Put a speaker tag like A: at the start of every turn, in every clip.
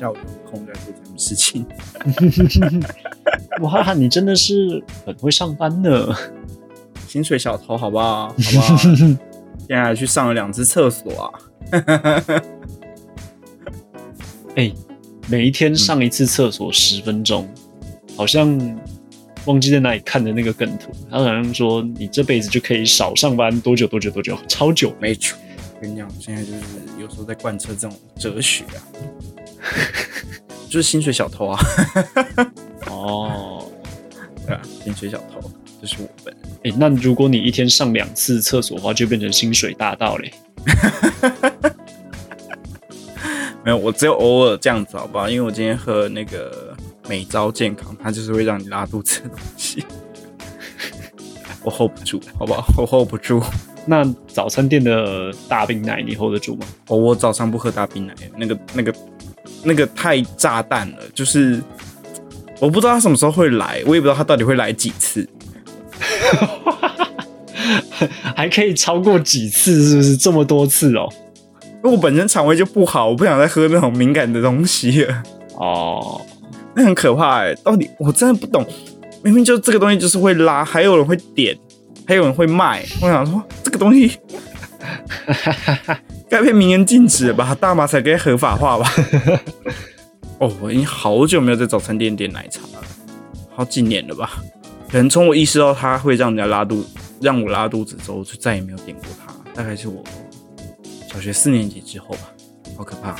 A: 下午有空在做这种事情。
B: 哇，你真的是很会上班呢，
A: 薪水小偷，好不好？好不好？现在还去上了两次厕所啊！
B: 哎，每一天上一次厕所十分钟，好像忘记在哪里看的那个梗图，他好像说你这辈子就可以少上班多久多久多久，超久。
A: 没错，跟你讲，现在就是有时候在贯彻这种哲学啊，就是薪水小偷啊。
B: 哦，
A: 对啊，薪水小偷，这是我本人。
B: 哎，那如果你一天上两次厕所的话，就变成薪水大盗嘞。
A: 没有，我只有偶尔这样子，好不好？因为我今天喝那个美招健康，它就是会让你拉肚子的东西，我 hold 不住，好不好？我 hold 不住。
B: 那早餐店的大冰奶你 hold 得住吗？
A: 哦，我早上不喝大冰奶，那个、那个、那个太炸弹了，就是我不知道他什么时候会来，我也不知道他到底会来几次，
B: 还可以超过几次，是不是这么多次哦？
A: 因为我本身肠胃就不好，我不想再喝那种敏感的东西了。
B: 哦，
A: 那很可怕哎！到底我真的不懂，明明就这个东西就是会拉，还有人会点，还有人会卖。我想说，这个东西该被明言禁止吧？大麻才该合法化吧？哦，我已经好久没有在早餐店点奶茶了，好几年了吧？可能从我意识到它会让人家拉肚，让我拉肚子之后，就再也没有点过它。大概是我。小学四年级之后吧，好可怕。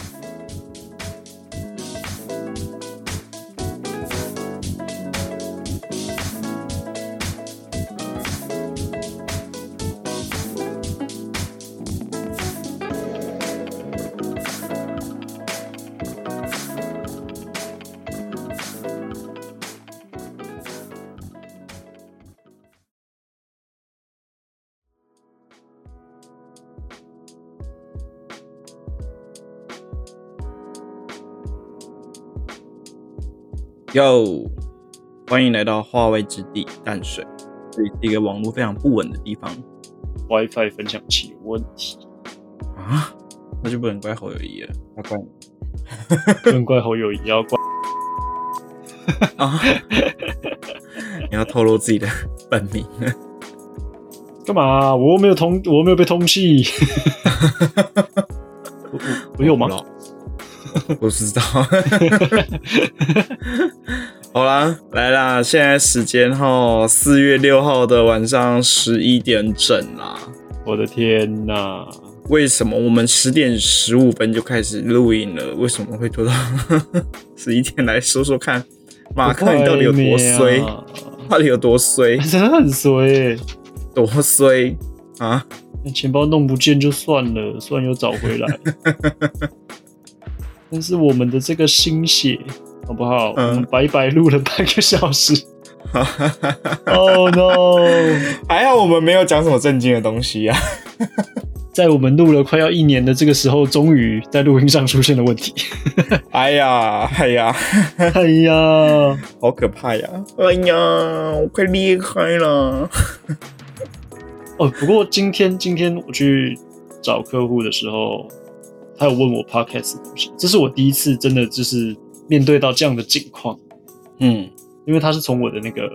A: 哟，欢迎来到化外之地淡水，这里是一个网络非常不稳的地方。
B: WiFi 分享器有问题
A: 啊？那就不能怪侯友谊了，要怪你。
B: 不能怪侯友谊，要怪
A: 啊！你要透露自己的本名？
B: 干嘛？我没有通，我没有被通气。我我有吗？
A: 不知道，好啦，来啦！现在时间哈，四月六号的晚上十一点整啦。
B: 我的天哪！
A: 为什么我们十点十五分就开始录音了？为什么会拖到 十一点来说说看？马克，你到底有多衰？到底有多衰？
B: 真的很衰，
A: 多衰啊！
B: 钱包弄不见就算了，算又找回来。但是我们的这个心血，好不好？我们白白录了半个小时。Oh no！
A: 还好我们没有讲什么正经的东西啊。
B: 在我们录了快要一年的这个时候，终于在录音上出现了问题。
A: 哎呀，哎呀，
B: 哎呀，
A: 好可怕呀！哎呀，我快裂开了。
B: 哦，不过今天今天我去找客户的时候。他有问我 podcast 的东西，这是我第一次真的就是面对到这样的境况，
A: 嗯，
B: 因为他是从我的那个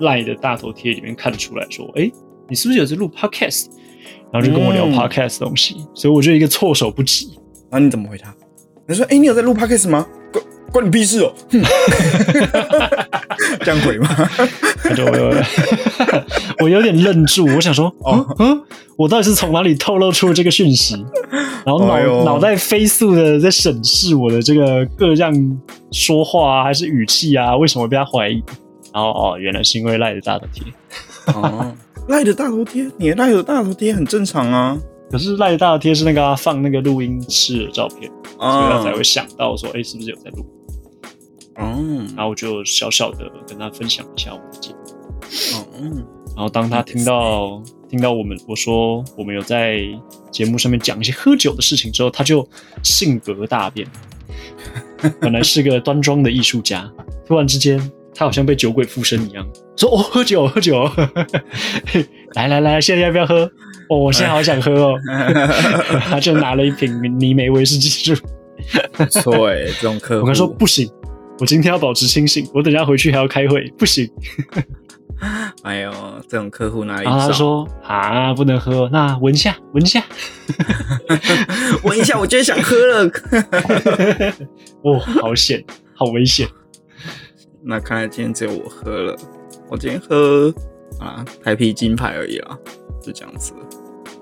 B: 赖的大头贴里面看出来说，哎，你是不是有在录 podcast？然后就跟我聊 podcast 东西，所以我就一个措手不及。
A: 那你怎么回他？你说，哎，你有在录 podcast 吗？关关你屁事哦！这样鬼吗？
B: 我有点愣住，我想说，哦，嗯，我到底是从哪里透露出这个讯息？然后脑脑袋飞速的在审视我的这个各样说话啊，还是语气啊？为什么被他怀疑？然后哦，原来是因为赖的大头贴。
A: 哦，赖的大头贴，你赖的大头贴很正常啊。
B: 可是赖的大头贴是那个放那个录音室的照片，所以他才会想到说，哎，是不是有在录？
A: 哦，
B: 然后我就小小的跟他分享一下我的节目。嗯，然后当他听到听到我们我说我们有在节目上面讲一些喝酒的事情之后，他就性格大变。本来是个端庄的艺术家，突然之间他好像被酒鬼附身一样，说：“哦，喝酒，喝酒，来来来，现在要不要喝？哦，我现在好想喝哦。”他就拿了一瓶泥梅威士忌出
A: 错哎，这种客户，
B: 我跟他说不行，我今天要保持清醒，我等下回去还要开会，不行。
A: 哎呦，这种客户哪里？
B: 然后他说啊，不能喝，那闻一下，闻一下，
A: 闻一下，我就想喝了。
B: 哦，好险，好危险。
A: 那看来今天只有我喝了，我今天喝啊台啤金牌而已啦，就这样子。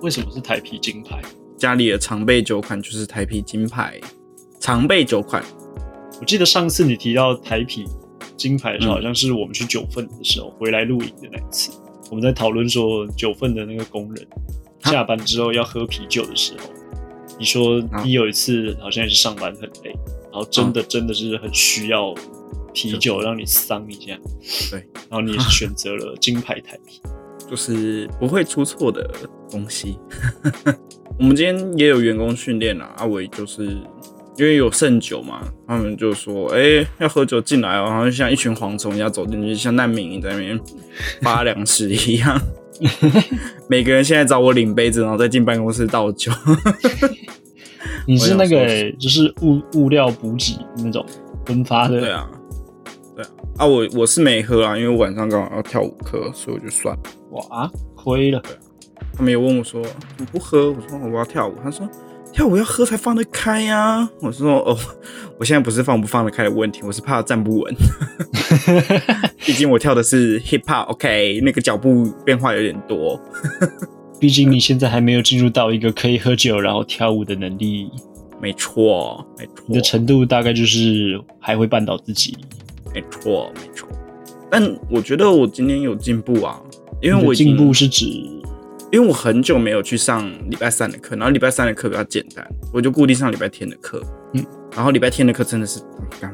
B: 为什么是台啤金牌？
A: 家里的常备酒款就是台啤金牌常备酒款。
B: 我记得上次你提到台啤金牌的时候，好像是我们去九份的时候回来露营的那一次，我们在讨论说九份的那个工人下班之后要喝啤酒的时候，你说你有一次好像也是上班很累，然后真的真的是很需要啤酒让你桑一下，
A: 对，
B: 然后你也是选择了金牌台啤。
A: 就是不会出错的东西。我们今天也有员工训练啊，阿伟就是因为有剩酒嘛，他们就说：“哎，要喝酒进来哦。”然后像一群蝗虫一样走进去，像难民在那边发粮食一样。每个人现在找我领杯子，然后再进办公室倒酒。
B: 你是那个就是物物料补给那种分发的？
A: 对啊，对啊。啊，我我是没喝啊，因为晚上刚好要跳舞课，所以我就算了。
B: 哇，亏了！
A: 他们有问我说：“你不喝。”我说：“我要跳舞。”他说：“跳舞要喝才放得开呀。”我说：“哦，我现在不是放不放得开的问题，我是怕站不稳。毕竟我跳的是 hip hop，OK，那个脚步变化有点多。
B: 毕竟你现在还没有进入到一个可以喝酒然后跳舞的能力。
A: 没错，没错，
B: 你的程度大概就是还会绊倒自己。
A: 没错，没错。但我觉得我今天有进步啊。因为我
B: 进步是指，
A: 因为我很久没有去上礼拜三的课，然后礼拜三的课比较简单，我就固定上礼拜天的课。嗯，然后礼拜天的课真的是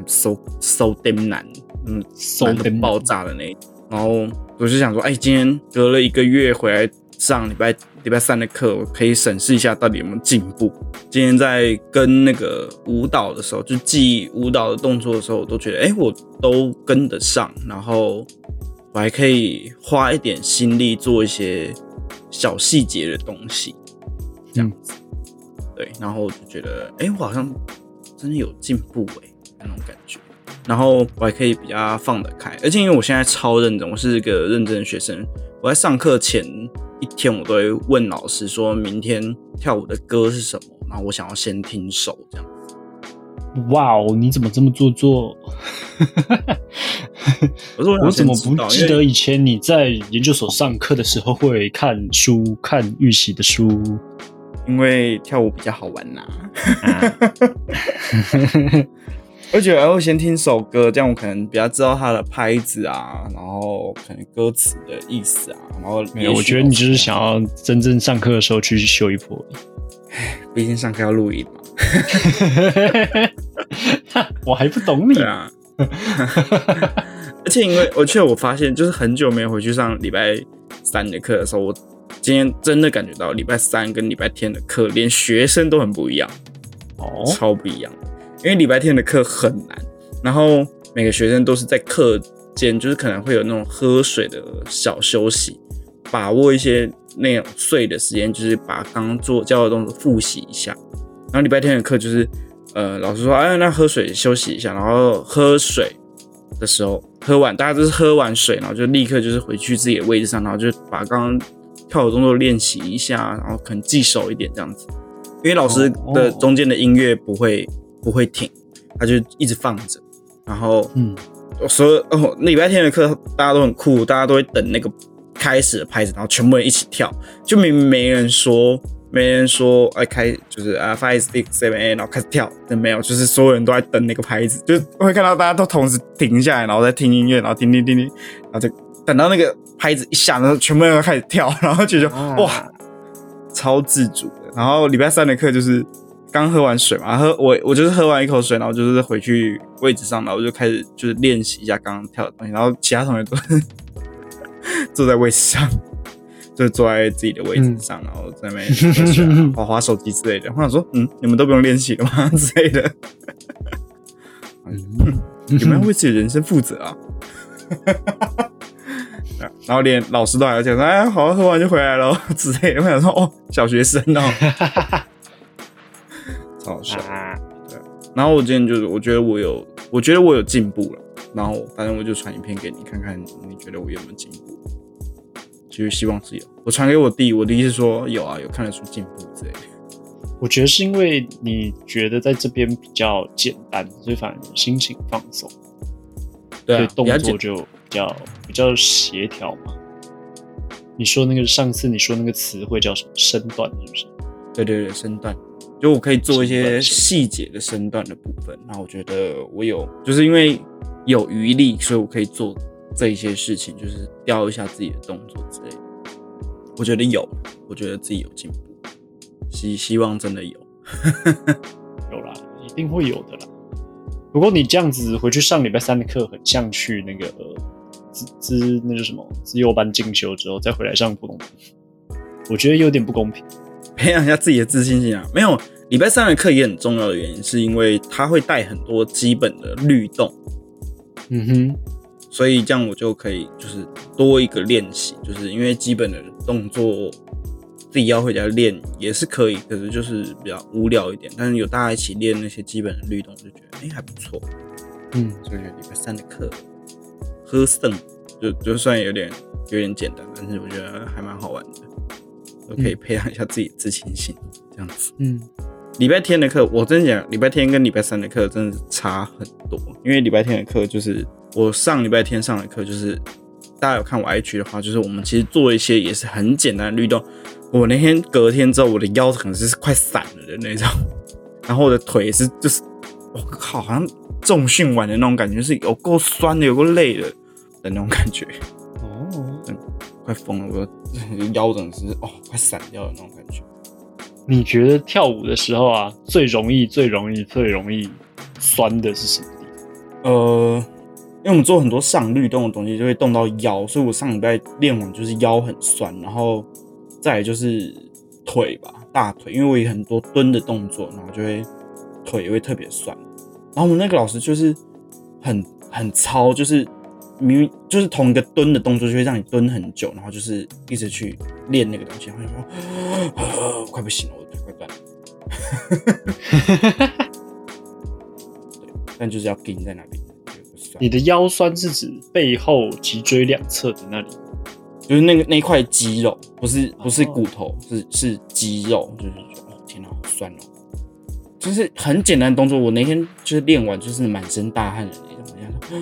A: ，so so damn 难，嗯，so 难爆炸的那。然后我就想说，哎，今天隔了一个月回来上礼拜礼拜三的课，我可以审视一下到底有没有进步。今天在跟那个舞蹈的时候，就记舞蹈的动作的时候，我都觉得，哎，我都跟得上，然后。我还可以花一点心力做一些小细节的东西，这样子，对，然后我就觉得，哎，我好像真的有进步哎，那种感觉。然后我还可以比较放得开，而且因为我现在超认真，我是一个认真的学生。我在上课前一天，我都会问老师说明天跳舞的歌是什么，然后我想要先听首这样。
B: 哇哦，你怎么这么做作？我怎么不记得以前你在研究所上课的时候会看书、看预习的书？
A: 因为跳舞比较好玩呐。而且我会先听首歌，这样我可能比较知道它的拍子啊，然后可能歌词的意思啊，然后
B: 没有，我觉得你就是想要真正上课的时候去秀一波。
A: 毕竟上课要录音嘛。
B: 我还不懂你
A: 啊！而且因为而且我发现，就是很久没有回去上礼拜三的课的时候，我今天真的感觉到礼拜三跟礼拜天的课，连学生都很不一样哦，超不一样。因为礼拜天的课很难，然后每个学生都是在课间，就是可能会有那种喝水的小休息，把握一些那种睡的时间，就是把刚刚做教的动作复习一下。然后礼拜天的课就是，呃，老师说，哎，那喝水休息一下。然后喝水的时候，喝完，大家都是喝完水，然后就立刻就是回去自己的位置上，然后就把刚刚跳舞动作练习一下，然后可能记熟一点这样子。因为老师的中间的音乐不会不会停，他就一直放着。然后，嗯，所以哦，礼拜天的课大家都很酷，大家都会等那个开始的拍子，然后全部人一起跳，就明明没人说。没人说哎开就是啊 five six seven eight，然后开始跳，真没有，就是所有人都在等那个拍子，就会看到大家都同时停下来，然后在听音乐，然后叮叮叮叮，然后就等到那个拍子一响，然后全部人都开始跳，然后觉得哇，超自主的。然后礼拜三的课就是刚喝完水嘛，喝我我就是喝完一口水，然后就是回去位置上，然后就开始就是练习一下刚刚跳的东西，然后其他同学都 坐在位置上。就坐在自己的位置上，然后在那边滑滑手机之类的。我想说，嗯，你们都不用练习了吗？之类的。你们要为自己人生负责啊！然后连老师都还要讲说：“哎，好，喝完就回来了。”之类的。我想说，哦，小学生哦，超好笑。对，然后我今天就是我觉得我有，我觉得我有进步了。然后反正我就传影片给你看看，你觉得我有没有进步？其实希望是有。我传给我弟，我弟是说有啊，有看得出进步之类的。
B: 我觉得是因为你觉得在这边比较简单，所以反而心情放松，
A: 对啊，
B: 动作就比较比较协调嘛。你说那个上次你说那个词汇叫什么身段，是不是？
A: 对对对，身段，就我可以做一些细节的身段的部分。那我觉得我有，就是因为有余力，所以我可以做这一些事情，就是雕一下自己的动作之类的。我觉得有，我觉得自己有进步，希希望真的有。
B: 有啦，一定会有的啦。不过你这样子回去上礼拜三的课，很像去那个呃资资那是什么自由班进修之后再回来上普通班，我觉得有点不公平。
A: 培养一下自己的自信心啊。没有，礼拜三的课也很重要的原因，是因为它会带很多基本的律动，
B: 嗯哼，
A: 所以这样我就可以就是多一个练习，就是因为基本的动作自己要回家练也是可以，可是就是比较无聊一点。但是有大家一起练那些基本的律动，就觉得哎、还不错。
B: 嗯，
A: 所以礼拜三的课喝剩就就算有点有点简单，但是我觉得还蛮好玩的，都可以培养一下自己自信心，这样子。
B: 嗯，
A: 礼拜天的课，我真的讲，礼拜天跟礼拜三的课真的是差很多。因为礼拜天的课就是我上礼拜天上的课，就是大家有看我 IG 的话，就是我们其实做一些也是很简单的律动。我那天隔天之后，我的腰可能是快散了的那种，然后我的腿也是就是，我靠，好像重训完的那种感觉，是有够酸的，有够累的的那种感觉，
B: 哦，
A: 快疯了，我的腰真的是哦快散掉的那种感觉。
B: 你觉得跳舞的时候啊，最容易、最容易、最容易酸的是什么地方？
A: 呃，因为我们做很多上律动的东西，就会动到腰，所以我上礼拜练完就是腰很酸，然后再来就是腿吧，大腿，因为我有很多蹲的动作，然后就会腿也会特别酸。然后我们那个老师就是很很糙，就是明明就是同一个蹲的动作，就会让你蹲很久，然后就是一直去练那个东西，然后就说、快不行了，我的腿快断了。对，但就是要盯在那边，酸
B: 你的腰酸是指背后脊椎两侧的那里？
A: 就是那个那块肌肉，不是不是
B: 哦
A: 骨头，是是肌肉，就是哦天哪，好酸哦。就是很简单的动作，我那天就是练完就是满身大汗的那种，人家说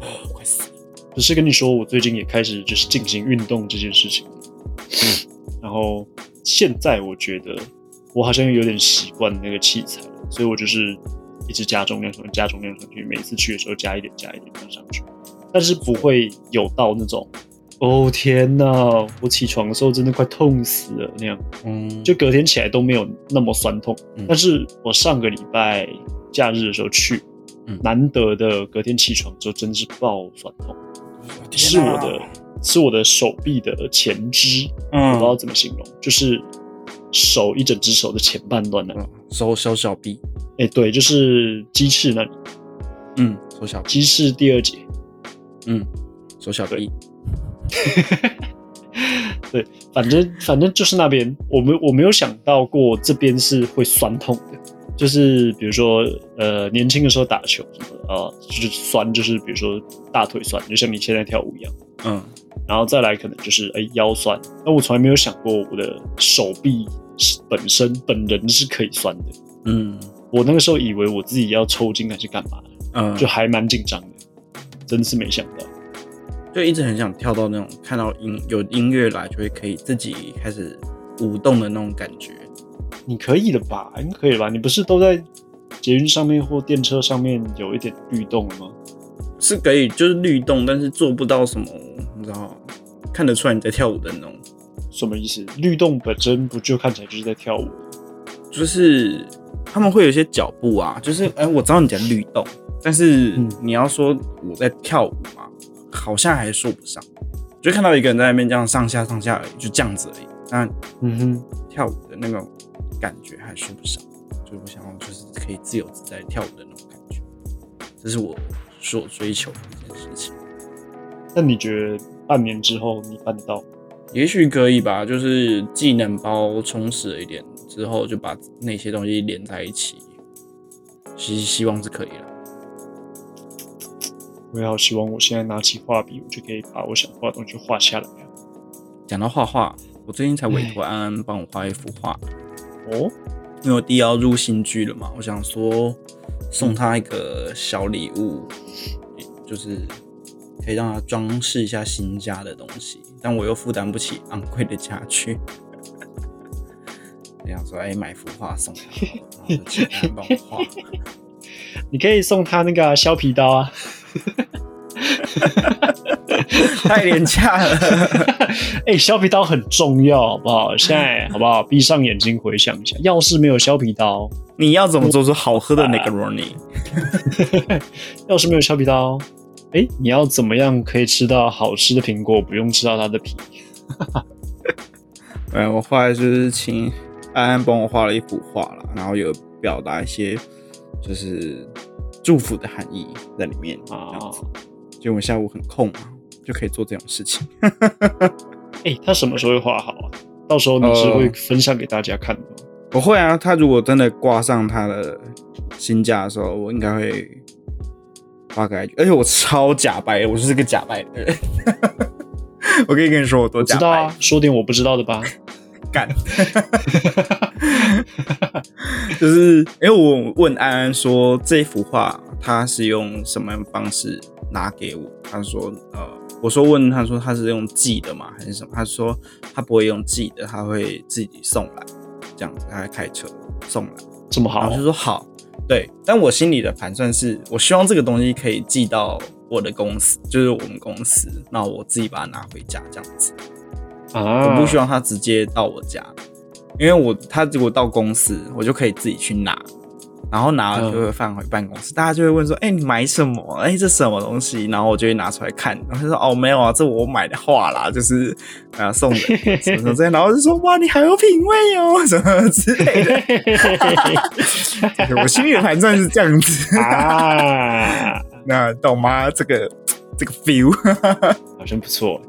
A: 呃快死了。
B: 不是跟你说，我最近也开始就是进行运动这件事情，嗯然后现在我觉得我好像有点习惯那个器材了，所以我就是一直加重量上去，加重量上去，每次去的时候加一点，加一点这样上去，但是不会有到那种哦天呐，我起床的时候真的快痛死了那样，
A: 嗯，
B: 就隔天起来都没有那么酸痛。
A: 嗯。
B: 但是我上个礼拜假日的时候去，
A: 嗯。
B: 难得的隔天起床之后真是爆酸痛。是我的是我的手臂的前肢，我
A: 嗯
B: 不知道怎么形容，就是手一整只手的前半段那里。
A: 嗯手手小臂，
B: 哎、对，就是鸡翅那里，
A: 嗯，手小臂，
B: 鸡翅第二节。
A: 嗯，手小臂，
B: 对，反正反正就是那边，我没我没有想到过这边是会酸痛的，就是比如说呃年轻的时候打球什么的啊、就是酸，就是比如说大腿酸，就像你现在跳舞一样。
A: 嗯
B: 然后再来可能就是哎、腰酸，那我从来没有想过我的手臂是本身本人是可以酸的。
A: 嗯
B: 我那个时候以为我自己要抽筋还是干嘛的，
A: 嗯，
B: 就还蛮紧张的，真是没想到。
A: 就一直很想跳到那种看到音有音乐来就会可以自己开始舞动的那种感觉。
B: 你可以的吧？应该可以吧？你不是都在捷运上面或电车上面有一点律动了吗？
A: 是可以，就是律动，但是做不到什么，你知道，看得出来你在跳舞的那种，
B: 什么意思？律动本身不就看起来就是在跳舞？
A: 就是他们会有一些脚步啊，就是哎、我知道你在律动，但是
B: 嗯。
A: 你要说我在跳舞嘛，好像还说不上，就看到一个人在那边这样上下上下而已，就这样子而已，那
B: 嗯哼，
A: 跳舞的那种感觉还说不上，就是我想要就是可以自由自在跳舞的那种感觉，这是我所追求的一件事情。
B: 那你觉得半年之后你办得到？
A: 也许可以吧，就是技能包充实了一点之后，就把那些东西连在一起，希希望是可以了。
B: 我也好希望我现在拿起画笔，我就可以把我想画的东西画下来啊。
A: 讲到画画，我最近才委托安安帮我画一幅画，
B: 哦，
A: 因为我弟要入新居了嘛，我想说送他一个小礼物，就是可以让他装饰一下新家的东西，但我又负担不起昂贵的家具。我想说，哎、买幅画送他请安安帮我画。
B: 你可以送他那个啊削皮刀啊。
A: 太廉价了。
B: 哎、削皮刀很重要，好不好？现在好不好？闭上眼睛回想一下，要是没有削皮刀，
A: 你要怎么做出好喝的那个 Ronnie？
B: 要是没有削皮刀，哎、你要怎么样可以吃到好吃的苹果，不用吃到它的皮？
A: 哎，我后来就是请安安帮我画了一幅画了，然后有表达一些就是祝福的含义在里面这
B: 啊
A: 样子。就我下午很空嘛，就可以做这种事情。
B: 哎、他什么时候会画好啊？到时候你是会分享给大家看的吗？
A: 我会啊，他如果真的挂上他的新家的时候，我应该会发给他。而且我超假白，我就是个假白的人。我可以跟你说我多假白
B: 我知道啊，，说点我不知道的吧。
A: 干。就是因为我问安安说这幅画他是用什么方式拿给我，他说呃，我说问他说他是用寄的吗还是什么？他说他不会用寄的，他会自己送来，这样子他会开车送来。
B: 这么好
A: 然后就说好，对，但我心里的盘算是，我希望这个东西可以寄到我的公司，就是我们公司，那我自己把它拿回家这样子。
B: 啊！
A: 我不希望他直接到我家，因为我他如果到公司，我就可以自己去拿，然后拿了就会放回办公室，大家就会问说：“哎、你买什么？哎、这什么东西？”然后我就会拿出来看，然后就说：“哦，没有啊，这我买的画啦，就是啊送的什么什么之类。”然后就说：“哇，你好有品味哦，什么之类的。” 我心里的盘算是这样子，
B: 啊，
A: 那懂吗？这个这个 feel，
B: 好像不错，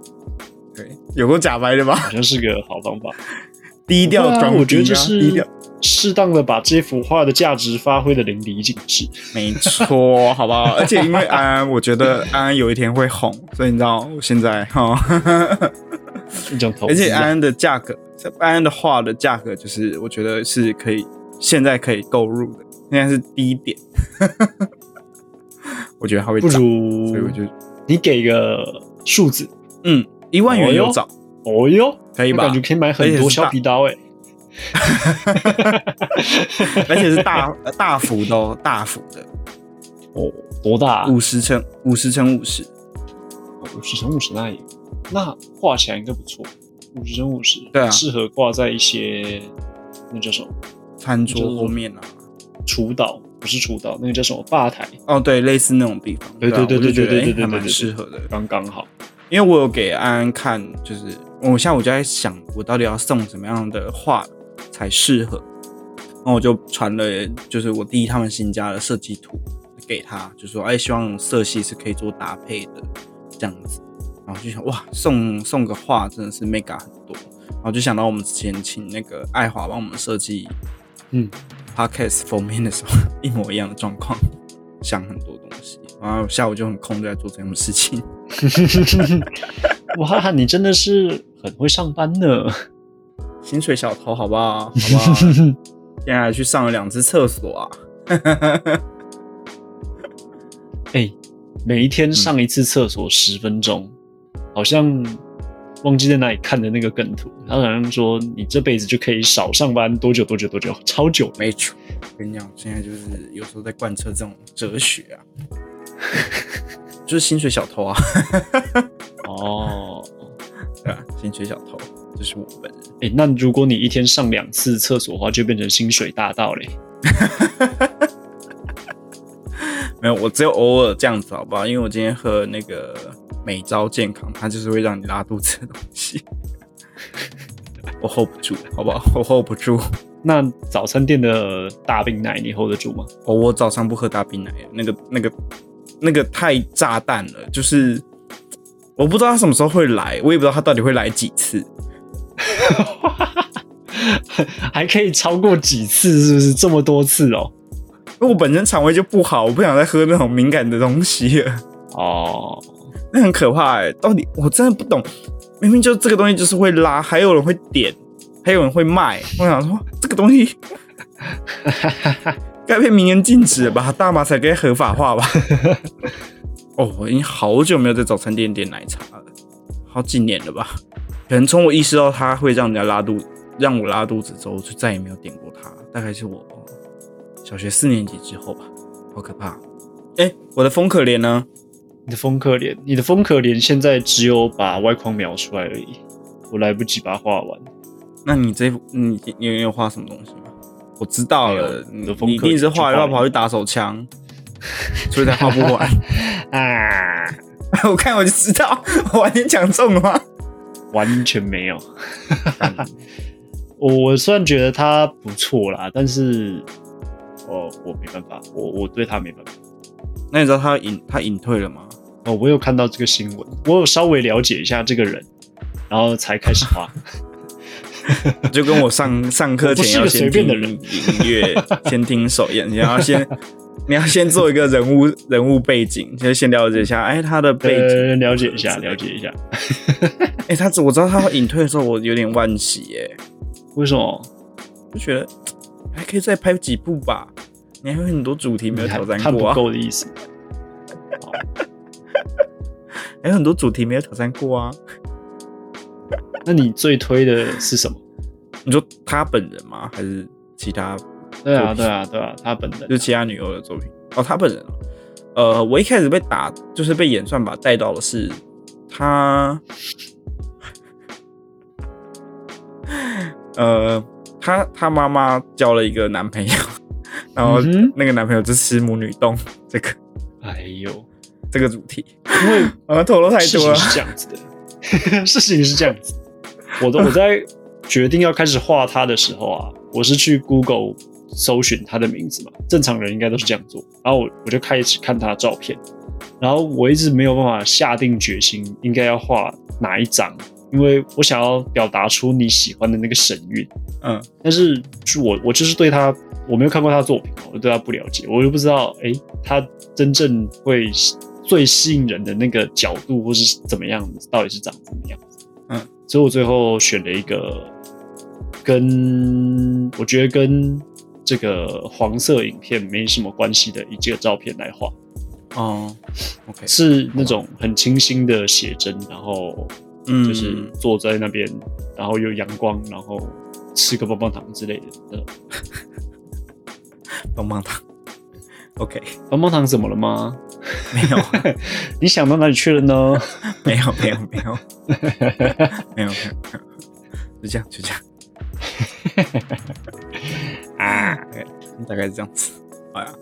A: 对，有过假白的吧？
B: 好像是个好方法。
A: 低调装逼啊、
B: 对啊我觉得这是
A: 低调。
B: 适当的把这幅画的价值发挥的淋漓尽致。
A: 没错，好不好？而且因为安安，我觉得安安有一天会红，所以你知道我现在哈，
B: 一种投资啊，
A: 而且安安的价格，安安的画的价格，就是我觉得是可以现在可以购入的，现在是低点，我觉得它会
B: 不
A: 涨，
B: 如
A: 所以我就
B: 你给个数字，
A: 嗯，一万元有找，
B: 哦哟，
A: 可以吧？
B: 我感觉可以买很多削皮刀哎、
A: 而且是大 大幅的哦，大幅的，
B: 哦，多大、啊？
A: 五十乘五十乘五十，
B: 五十乘五十那也，那画起来应该不错。五十乘五十，
A: 对啊。
B: 适合挂在一些那叫什么？
A: 餐桌后面啊，
B: 厨岛，不是厨岛，那个叫什么吧台，
A: 哦，对，类似那种地方，
B: 对对对对对对对对蛮
A: 适合的。
B: 刚刚好。
A: 因为我有给安安看，就是我下午就在想，我到底要送什么样的画才适合。然后我就传了，就是我弟他们新家的设计图给他，就说，哎，希望色系是可以做搭配的这样子。然后就想，哇，送送个画真的是 mega 很多。然后就想到我们之前请那个爱华帮我们设计，
B: 嗯
A: ，podcast 封面的时候 一模一样的状况，想很多东西。然后下午就很空，就在做这样的事情。
B: 哇，你真的是很会上班呢。
A: 薪水小偷，好不好？好不好？现在还去上了两次厕所啊！
B: 哎、每一天上一次厕所十分钟，好像忘记在哪里看的那个梗图，他好像说你这辈子就可以少上班多久多久多久，超久。
A: 没错，我跟你讲，现在就是有时候在贯彻这种哲学啊，就是薪水小偷啊，
B: 哦，
A: 对啊，薪水小偷就是我本人。
B: 哎、那如果你一天上两次厕所的话，就变成薪水大盗嘞。
A: 没有，我只有偶尔这样子，好不好？因为我今天喝那个美招健康，它就是会让你拉肚子的东西，我 hold 不住，好不好？我 hold 不住。
B: 那早餐店的大冰奶你 hold 得住吗？
A: 哦，我早上不喝大冰奶，那个、那个、那个太炸弹了，就是我不知道他什么时候会来，我也不知道他到底会来几次。
B: 还可以超过几次？是不是这么多次哦？
A: 因为我本身肠胃就不好，我不想再喝那种敏感的东西了。
B: 哦，
A: 那很可怕哎！到底我真的不懂，明明就这个东西就是会拉，还有人会点，还有人会卖。我想说，这个东西 该被明言禁止吧？大麻才该合法化吧？哦，我已经好久没有在早餐店点奶茶了，好几年了吧？可能从我意识到它会让人家拉肚，让我拉肚子之后，就再也没有点过它。大概是我小学四年级之后吧，好可怕！哎，我的风可怜呢？
B: 你的风可怜，你的风可怜，现在只有把外框描出来而已，我来不及把它画完。
A: 那你这你你有画什么东西吗？我知道了，你一定是画要跑去打手枪，所以才画不完 啊！我看我就知道，我完全讲中了吗？
B: 完全没有。我 我虽然觉得他不错啦，但是哦，我没办法，我我对他没办法。
A: 那你知道他隐他隐退了吗？
B: 哦，我有看到这个新闻，我有稍微了解一下这个人，然后才开始画。
A: 就跟我上上课前要先听音乐，先听首演，你要先 你要先做一个人物人物背景，就先了解一下，哎，他的背景，
B: 了解一下，了解一下。
A: 哎，他我知道他会隐退的时候，我有点惋惜耶。
B: 为什么？
A: 就觉得还可以再拍几部吧，你还有很多主题没有挑战
B: 过啊，不够的意思。
A: 还有很多主题没有挑战过啊！
B: 那你最推的是什么？
A: 你说他本人吗？还是其他？
B: 对啊，对啊，对啊，他本人
A: 就其他女优的作品哦。他本人哦，呃，我一开始被打就是被演算法带到的是他，呃，他他妈妈交了一个男朋友，然后那个男朋友就吃母女洞这个。
B: 哎呦！
A: 这个主题，因为啊，透露太多
B: 了。事情是这样子的，事情是这样子。我的我在决定要开始画他的时候啊，我是去 Google 搜寻他的名字嘛，正常人应该都是这样做。然后我我就开始看他的照片，然后我一直没有办法下定决心应该要画哪一张，因为我想要表达出你喜欢的那个神韵。嗯，但是我我就是对他，我没有看过他的作品，我对他不了解，我就不知道，哎，他真正会。最吸引人的那个角度，或是怎么样子，到底是长怎么样所以我最后选了一个跟我觉得跟这个黄色影片没什么关系的一个照片来画。
A: 哦，OK，
B: 是那种很清新的写真，然后嗯就是坐在那边，然后有阳光，然后吃个棒棒糖之类的。
A: 棒棒糖，OK，
B: 棒棒糖怎么了吗？
A: 没有，
B: 你想到哪里去了呢？
A: 没有，没有，没有，没有，没有，就这样，就这样。啊，大概是这样子。哎呀，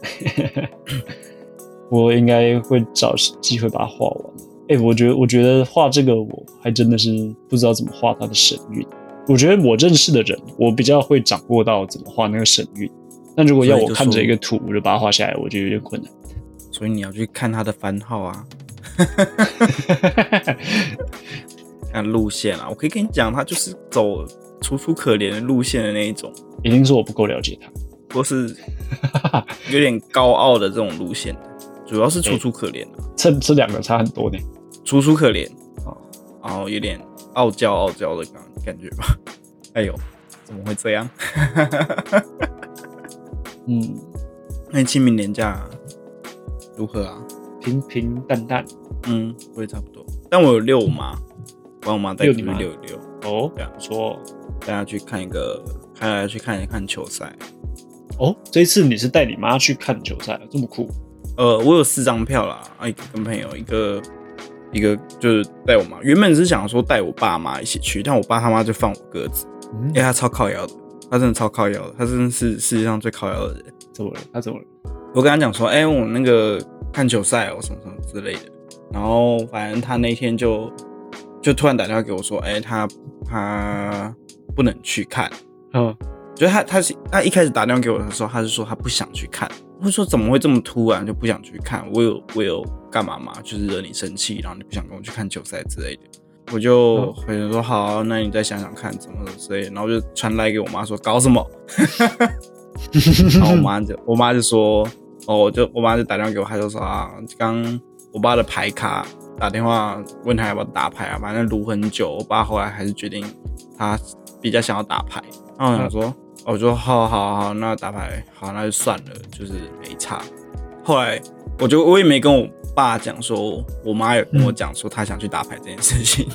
B: 我应该会找机会把它画完。哎，我觉得，我觉得画这个，我还真的是不知道怎么画它的神韵。我觉得我认识的人，我比较会掌握到怎么画那个神韵。但如果要我看着一个图，我就把它画下来，我觉得有点困难。
A: 所以你要去看他的番号啊，看路线啊。我可以跟你讲，他就是走楚楚可怜的路线的那一种。
B: 一定是我不够了解他，
A: 或是有点高傲的这种路线。主要是楚楚可怜
B: 这这两个差很多呢。
A: 楚楚可怜啊，然后有点傲娇傲娇的感感觉吧。哎呦，怎么会这样？嗯，那你清明年假。如何啊？
B: 平平淡淡，
A: 嗯，我也差不多。但我有遛我妈，帮我妈带出去遛一遛。
B: 哦，对啊不错。
A: 大家去看一个，大家去看一看球赛。
B: 哦，这一次你是带你妈去看球赛，这么酷。
A: 呃，我有四张票啦，一个跟朋友，一个一个就是带我妈。原本是想说带我爸妈一起去，但我爸他妈就放我鸽子，因为他超靠腰的，他真的超靠腰的，他真的是世界上最靠腰的人。
B: 怎么了？他怎么了？
A: 我跟他讲说，哎，我那个看球赛哦，什么什么之类的。然后反正他那天就就突然打电话给我说，哎，他他不能去看。嗯，就是他他是他一开始打电话给我的时候，他是说他不想去看。我说怎么会这么突然就不想去看？我有我有干嘛吗？就是惹你生气，然后你不想跟我去看球赛之类的。我就回说好，那你再想想看怎么之类的。然后就传来给我妈说搞什么？然后我妈就我妈就说，哦，我就我妈就打电话给我，她就说啊，刚我爸的牌卡打电话问他要不要打牌啊，反正撸很久，我爸后来还是决定他比较想要打牌。然后我想说，我说好好好，那打牌好，那就算了，就是没差。后来我就我也没跟我爸讲说，我妈有跟我讲说她想去打牌这件事情。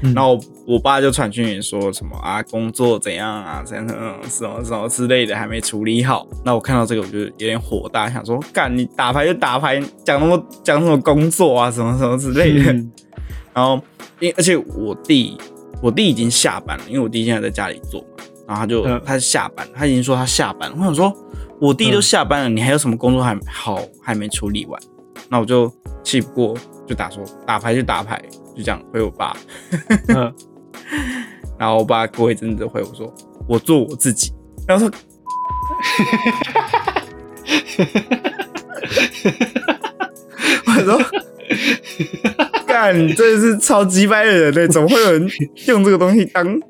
A: 然后我爸就传讯说什么啊，工作怎样啊，怎样怎样什么什么之类的还没处理好。那我看到这个我就有点火大，想说干你打牌就打牌，讲那么讲什么工作啊，什么什么之类的。然后因而且我弟我弟已经下班了，因为我弟现在在家里做嘛。然后他就他下班，他已经说他下班了。我想说我弟都下班了，你还有什么工作还好还没处理完？那我就气不过，就打说打牌就打牌。就这样回我爸，然后我爸过一阵子回我说：“我做我自己。”然后说：“我说，干，你真的是超级掰的人嘞！怎么会有人用这个东西当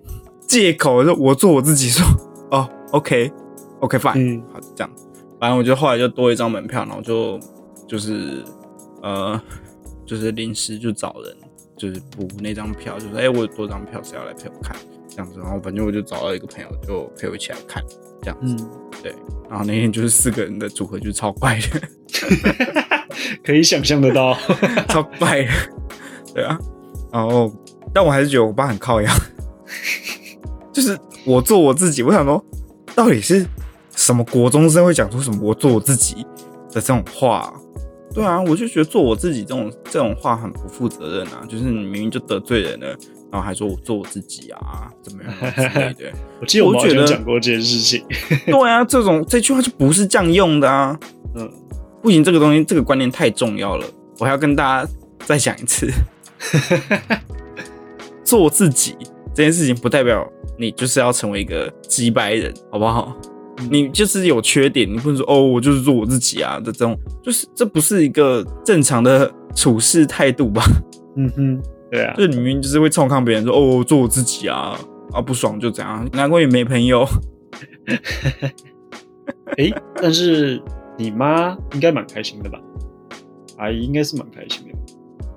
A: 借口？说我做我自己，说哦，OK，OK，fine，好，这样。反正我就后来就多一张门票，然后就就是呃，就是临时就找人。”就是补那张票，就是哎，我有多张票，谁要来陪我看？这样子，然后反正我就找到一个朋友，就陪我一起来看，这样子。对，然后那天就是四个人的组合，就是超怪的，
B: 可以想象得到，
A: 超怪的。对啊，然后但我还是觉得我爸很靠样，就是我做我自己。我想说，到底是什么国中生会讲出什么“我做我自己”的这种话？对啊，我就觉得做我自己这种这种话很不负责任啊！就是你明明就得罪人了，然后还说我做我自己啊，怎么样之类的。
B: 我记得我觉得讲过这件事情。
A: 对啊，这种这句话就不是这样用的啊。嗯，不行，这个东西这个观念太重要了，我还要跟大家再讲一次。做自己这件事情不代表你就是要成为一个击败人，好不好？你就是有缺点，你不能说哦，我就是做我自己啊的这种，就是这不是一个正常的处事态度吧？
B: 嗯哼，对啊，
A: 就你明明就是会冲抗别人说哦，做我自己啊，啊不爽就怎样，难怪你没朋友。
B: 哎，但是你妈应该蛮开心的吧？阿姨应该是蛮开心的，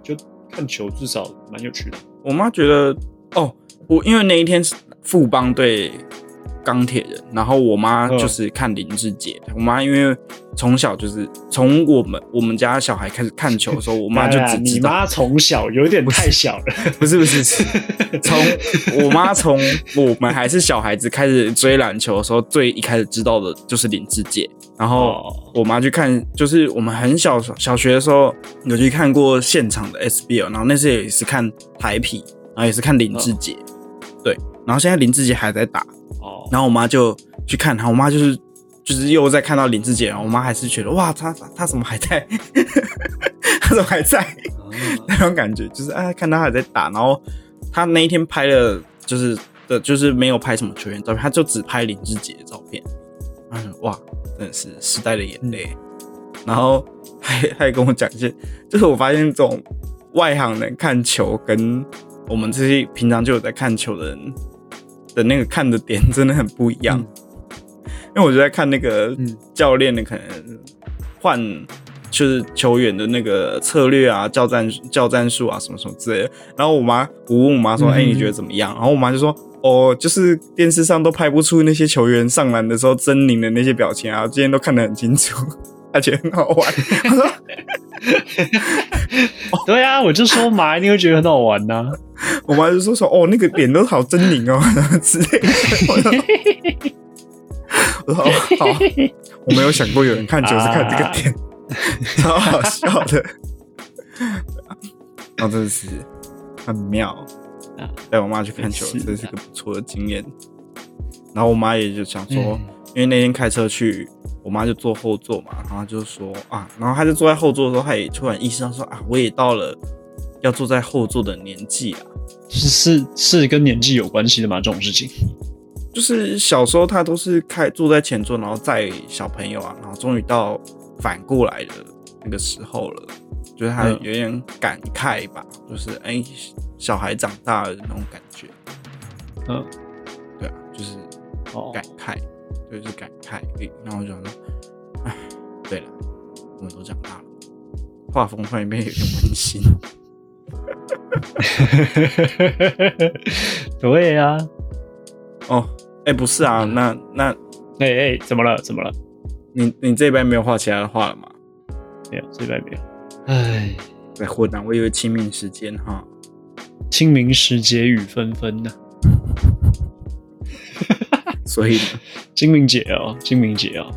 B: 就看球至少蛮有趣的。
A: 我妈觉得哦，我因为那一天是富邦对。钢铁人，然后我妈就是看林志杰。我妈因为从小就是从我们我们家小孩开始看球的时候，我妈 就只
B: 你妈从小有点太小了，
A: 不是不是，从我妈从我们还是小孩子开始追篮球的时候，最一开始知道的就是林志杰。然后我妈去看，就是我们很小小学的时候有去看过现场的 SBL，然后那次也是看台皮，然后也是看林志杰，对，然后现在林志杰还在打。然后我妈就去看他，我妈就是就是又在看到林志杰，然后我妈还是觉得哇，他他怎么还在？他怎么还在？那种感觉就是啊，看他还在打。然后他那一天拍了，就是的，就是没有拍什么球员照片，他就只拍林志杰的照片。嗯，哇，真的是时代的眼泪。然后还还跟我讲一些，就是我发现这种外行人看球，跟我们这些平常就有在看球的人。的那个看的点真的很不一样，因为我就在看那个教练的可能换就是球员的那个策略啊、教战教战术啊什么什么之类的。然后我妈我问我妈说：“哎，你觉得怎么样？”然后我妈就说：“哦，就是电视上都拍不出那些球员上篮的时候狰狞的那些表情啊，今天都看得很清楚，而且很好玩。”
B: 对啊，我就说妈一定会觉得很好玩呐。
A: 我妈就说说哦，那个脸都好狰狞哦 之类的。我说好，我没有想过有人看球是看这个点，超好笑的。然后真的是很妙啊！带我妈去看球，这是个不错的经验。然后我妈也就想说，因为那天开车去。我妈就坐后座嘛，然后就说啊，然后她就坐在后座的时候，她也突然意识到说啊，我也到了要坐在后座的年纪啊，
B: 是是是跟年纪有关系的吗？这种事情，
A: 就是小时候他都是开坐在前座，然后载小朋友啊，然后终于到反过来的那个时候了，就是他有点感慨吧，就是哎，小孩长大了的那种感觉，
B: 嗯，
A: 对啊，就是感慨。就是感慨。然后我就哎，对了，我们都长大了，画风突然变有点温馨。
B: 对呀，
A: 哦，哎，不是啊，那那，
B: 哎哎，怎么了？怎么了？
A: 你你这一班没有画其他的画了吗？
B: 没有，这一班没有。哎，
A: 在混啊！我以为清明时间哈，
B: 清明时节雨纷纷呢。
A: 所以
B: 清明节哦，清明节哦，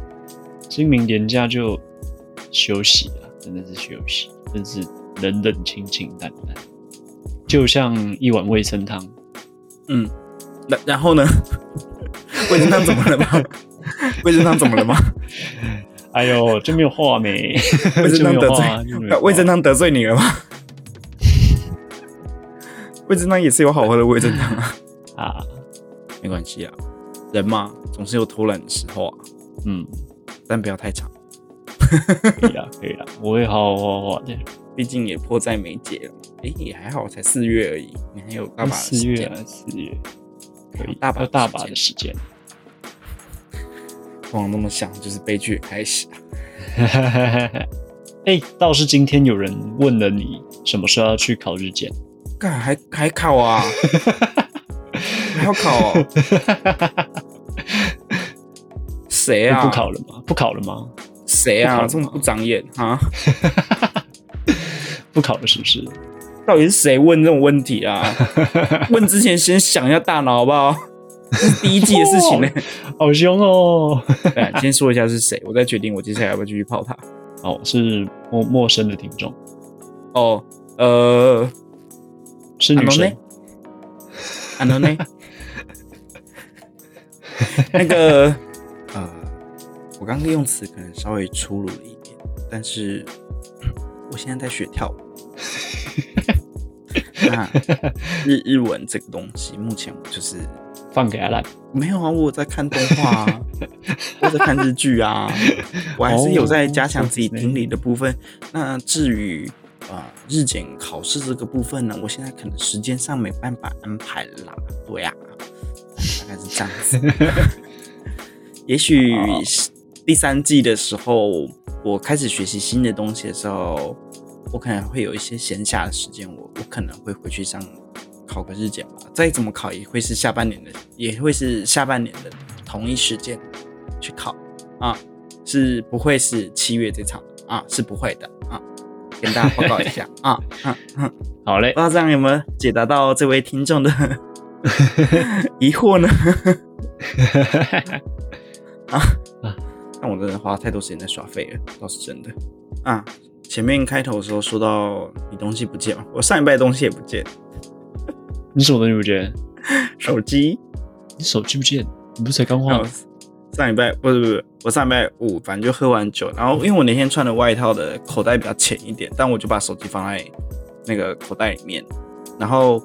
B: 清明年假就休息了，真的是休息，真是冷冷清清淡淡，就像一碗味噌汤。
A: 嗯，然然后呢？味噌汤怎么了吗？味噌汤怎么了吗？
B: 哎呦，真没有话没？
A: 味噌汤得罪味噌汤得罪你了吗？味噌汤也是有好喝的味噌汤啊！啊，没关系啊，人嘛总是有偷懒的时候啊。嗯，但不要太长。
B: 可以啊，可以啊，我会好好画画的。
A: 毕竟也迫在眉睫了。哎，也还好，才四月而已，你还有大把时间。
B: 四月，可以
A: 大把
B: 大把的时间。
A: 往那么想，就是悲剧开始。
B: 哎，倒是今天有人问了你，什么时候要去考日检？
A: 干还还考啊？还要考？谁啊？
B: 不考了吗？不考了吗？
A: 谁啊？这么不长眼啊？
B: 不考了是不是？
A: 到底是谁问这种问题啊？问之前先想一下大脑好不好？第一季的事情呢，
B: 好凶哦！
A: 对，先说一下是谁，我再决定我接下来要不要继续泡他。
B: 哦，是陌陌生的听众。
A: 哦，呃，
B: 是女生。
A: 安东内。那个，呃，我刚刚用词可能稍微粗鲁了一点，但是我现在在学跳舞。那日日文这个东西，目前我就是。
B: 放给阿兰？
A: 没有啊，我在看动画啊，我在看日剧啊，我还是有在加强自己听力的部分。那至于啊日检考试这个部分呢，我现在可能时间上没办法安排啦。对呀，大概是这样子。也许第三季的时候，我开始学习新的东西的时候，我可能会有一些闲暇的时间，我我可能会回去上。考个日检吧，再怎么考也会是下半年的，也会是下半年的同一时间去考。啊，是不会是七月这场？啊，是不会的。啊，跟大家报告一下。啊，
B: 好嘞，
A: 不知道这样有没有解答到这位听众的疑惑呢？啊 啊，但我真的花太多时间在耍废了，倒是真的啊。前面开头的时候说到你东西不见嘛，我上一拜东西也不见。
B: 你什么东西不见？
A: 手机？
B: 你手机不见？你不是才刚换？
A: 上礼拜不是不是，我上礼拜五反正就喝完酒，然后因为我那天穿的外套的口袋比较浅一点，但我就把手机放在那个口袋里面，然后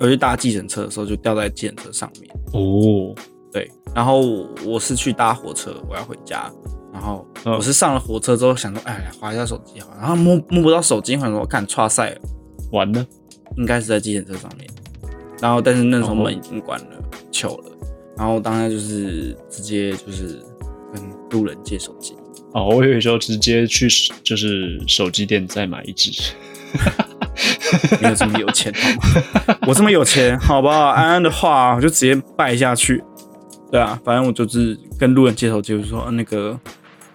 A: 我去搭计程车的时候就掉在计程车上面。哦，对，然后我是去搭火车，我要回家，然后我是上了火车之后想说，哎，划一下手机好，然后摸摸不到手机，反正我看差赛了，
B: 完了，
A: 应该是在计程车上面。然后，但是那时候门已经关了，糗了。然后当然就是直接就是跟路人借手机。
B: 哦，我有时候直接去就是手机店再买一只。
A: 没有这么有钱好吗？我这么有钱，好不好？安安的话，我就直接拜下去。对啊，反正我就是跟路人接头就是说那个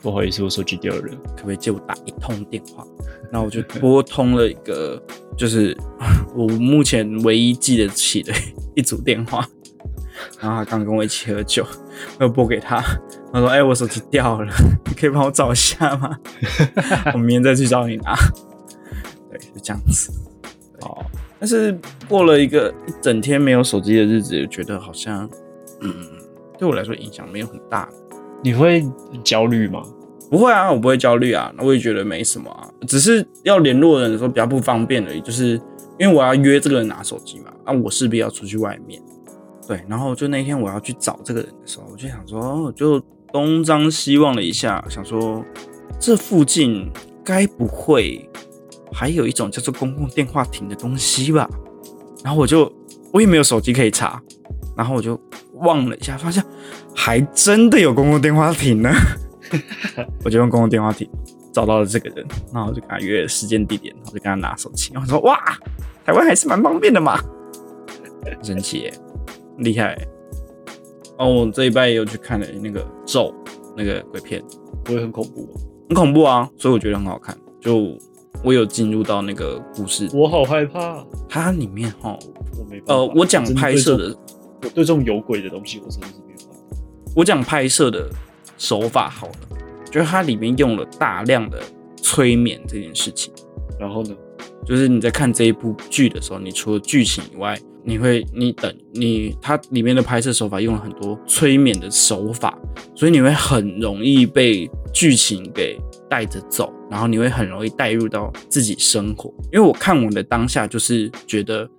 B: 不好意思，我手机掉了，
A: 可不可以借我打一通电话？然后我就拨通了一个，就是 我目前唯一记得起的一组电话。然后他刚跟我一起喝酒，我拨给他，他说：“哎，我手机掉了，你可以帮我找一下吗？我明天再去找你拿。”对，就这样子。哦，但是过了一个一整天没有手机的日子，觉得好像，嗯，对我来说影响没有很大。
B: 你会焦虑吗？
A: 不会啊，我不会焦虑啊，那我也觉得没什么啊，只是要联络人的时候比较不方便而已，就是因为我要约这个人拿手机嘛，那我势必要出去外面，对，然后就那天我要去找这个人的时候，我就想说，就东张西望了一下，想说这附近该不会还有一种叫做公共电话亭的东西吧？然后我就我也没有手机可以查，然后我就望了一下，发现还真的有公共电话亭呢。我就用公共电话亭找到了这个人，然后就跟他约了时间地点，然后就跟他拿手机，然后说：“哇，台湾还是蛮方便的嘛，神奇耶，厉害。”哦，我这一拜又去看了那个咒那个鬼片，
B: 不会很恐怖吗？
A: 很恐怖啊，所以我觉得很好看。就我有进入到那个故事，
B: 我好害怕。
A: 它里面哈，
B: 我没
A: 呃，我讲拍摄的，
B: 我对这种有鬼的东西，我真的是没有办法。
A: 我讲拍摄的手法好了，就是它里面用了大量的催眠这件事情。
B: 然后呢？
A: 就是你在看这一部剧的时候，你除了剧情以外，你会你等你它里面的拍摄手法用了很多催眠的手法，所以你会很容易被剧情给带着走，然后你会很容易带入到自己生活。因为我看我的当下就是觉得，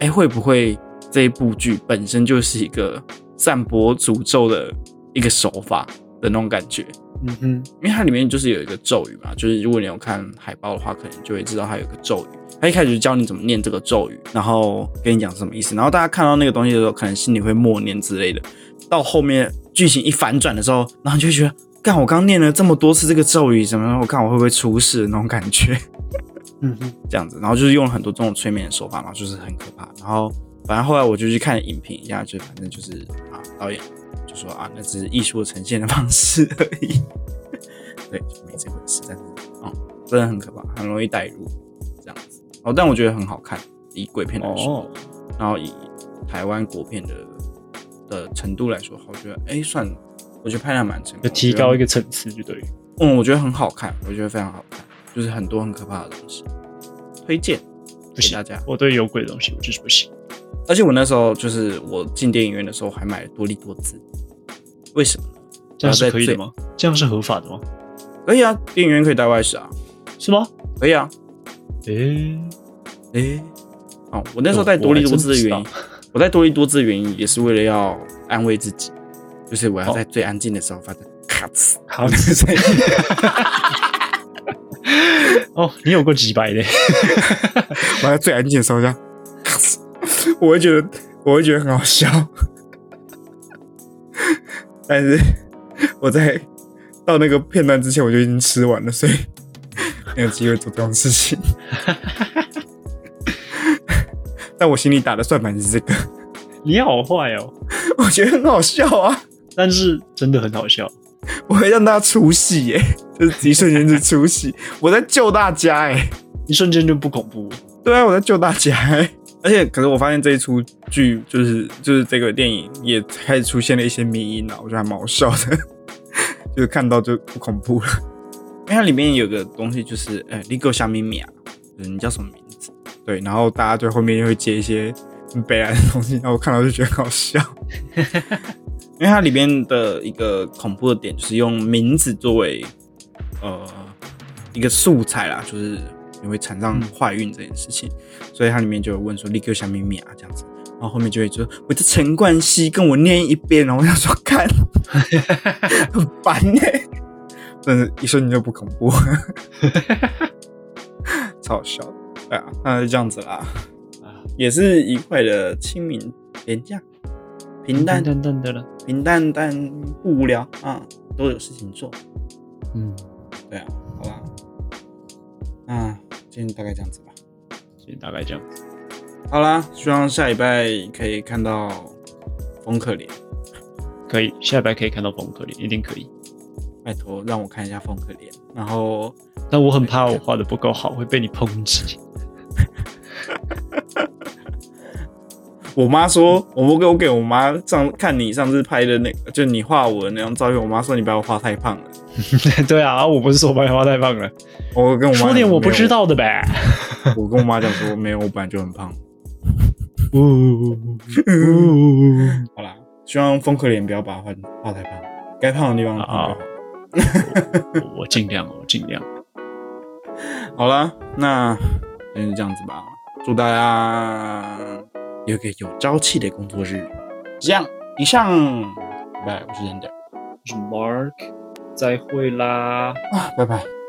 A: 哎，会不会这一部剧本身就是一个散播诅咒的一个手法的那种感觉？
B: 嗯哼，
A: 因为它里面就是有一个咒语嘛，就是如果你有看海报的话，可能就会知道它有一个咒语。它一开始就教你怎么念这个咒语，然后跟你讲什么意思。然后大家看到那个东西的时候，可能心里会默念之类的。到后面剧情一反转的时候，然后你就会觉得，干，我刚念了这么多次这个咒语，怎么我看我会不会出事的那种感觉。
B: 嗯哼，
A: 这样子，然后就是用了很多这种催眠的手法嘛，就是很可怕。然后反正后来我就去看影评一下，就反正就是啊，导演就说啊，那只是艺术呈现的方式而已，对，就没这回事。但是啊、真的很可怕，很容易带入这样子。哦，但我觉得很好看，以鬼片来说，
B: 哦，
A: 然后以台湾国片的的程度来说，我觉得哎，算，我觉得拍的蛮成功，
B: 就提高一
A: 个，
B: 层次就对。
A: 嗯，我觉得很好看，我觉得非常好看，就是很多很可怕的东西，推荐
B: 不行
A: 给大家。
B: 我对有鬼的东西我就是不行。
A: 而且我那时候就是我进电影院的时候还买了多利多滋，为什么呢？
B: 这样是可以的吗？这样是合法的吗？
A: 可以啊，电影院可以带外食啊，
B: 是吗？
A: 可以啊。
B: 诶、
A: 诶、哦，我那时候带多利多滋的原因
B: 我
A: 带多利多滋的原因也是为了要安慰自己，就是我要在最安静的时候发出咔呲
B: 好
A: 那个声音。
B: 哦，你有过几百的？
A: 我在最安静的时候我会觉得我会觉得很好笑，但是我在到那个片段之前我就已经吃完了，所以 没有机会做这种事情。但我心里打的算盘是这个，
B: 你好坏哦，
A: 我觉得很好笑啊，
B: 但是真的很好笑。
A: 我会让大家出戏耶，就是一瞬间就出戏，我在救大家哎，
B: 一瞬间就不恐怖了。
A: 对啊，我在救大家欸。而且，可是我发现这一出剧，就是就是这个电影也开始出现了一些迷因啊，我觉得还蛮好笑的，就是看到就不恐怖了。因为它里面有个东西，就是呃，你给我小咪咪啊，就是你叫什么名字？对，然后大家就后面就会接一些很悲哀的东西，然后我看到就觉得很好笑。因为它里面的一个恐怖的点，就是用名字作为呃一个素材啦，就是你会产生怀孕这件事情，所以它里面就有问说立刻小咪咪啊这样子，然后后面就会说我的陈冠希跟我念一遍，然后我想说看 很烦哎、但是，一瞬间就不恐怖，超好笑的。对啊，那就这样子啦，
B: 啊，
A: 也是愉快的清明连假，平淡
B: 淡淡的了。
A: 平淡但不无聊啊，都有事情做。
B: 嗯，
A: 对啊，好吧，那今天大概这样子吧。
B: 所以大概这样子。
A: 好啦，希望下礼拜可以看到风可怜，
B: 可以，下礼拜可以看到风可怜，一定可以。
A: 拜托让我看一下风可怜。然后
B: 但我很怕我画的不够好，会被你抨击。
A: 我妈说，我给我给我妈上看你上次拍的那个，就你画我的那张照片，我妈说你把我画太胖了。
B: 对啊，我不是说我把你画太胖了，
A: 我跟我妈
B: 说点我不知，道的呗。
A: 我跟我妈讲说没有，我本来就很胖。
B: 呜
A: 好啦，希望风可怜不要把它画画太胖，该胖的地方胖就好。
B: 我我尽量，我尽量。
A: 好了，那今天就这样子吧。祝大家有个有朝气的工作日。这样，以上，拜拜，我是 Render
B: 我是 Mark，再会啦。
A: 啊，拜拜。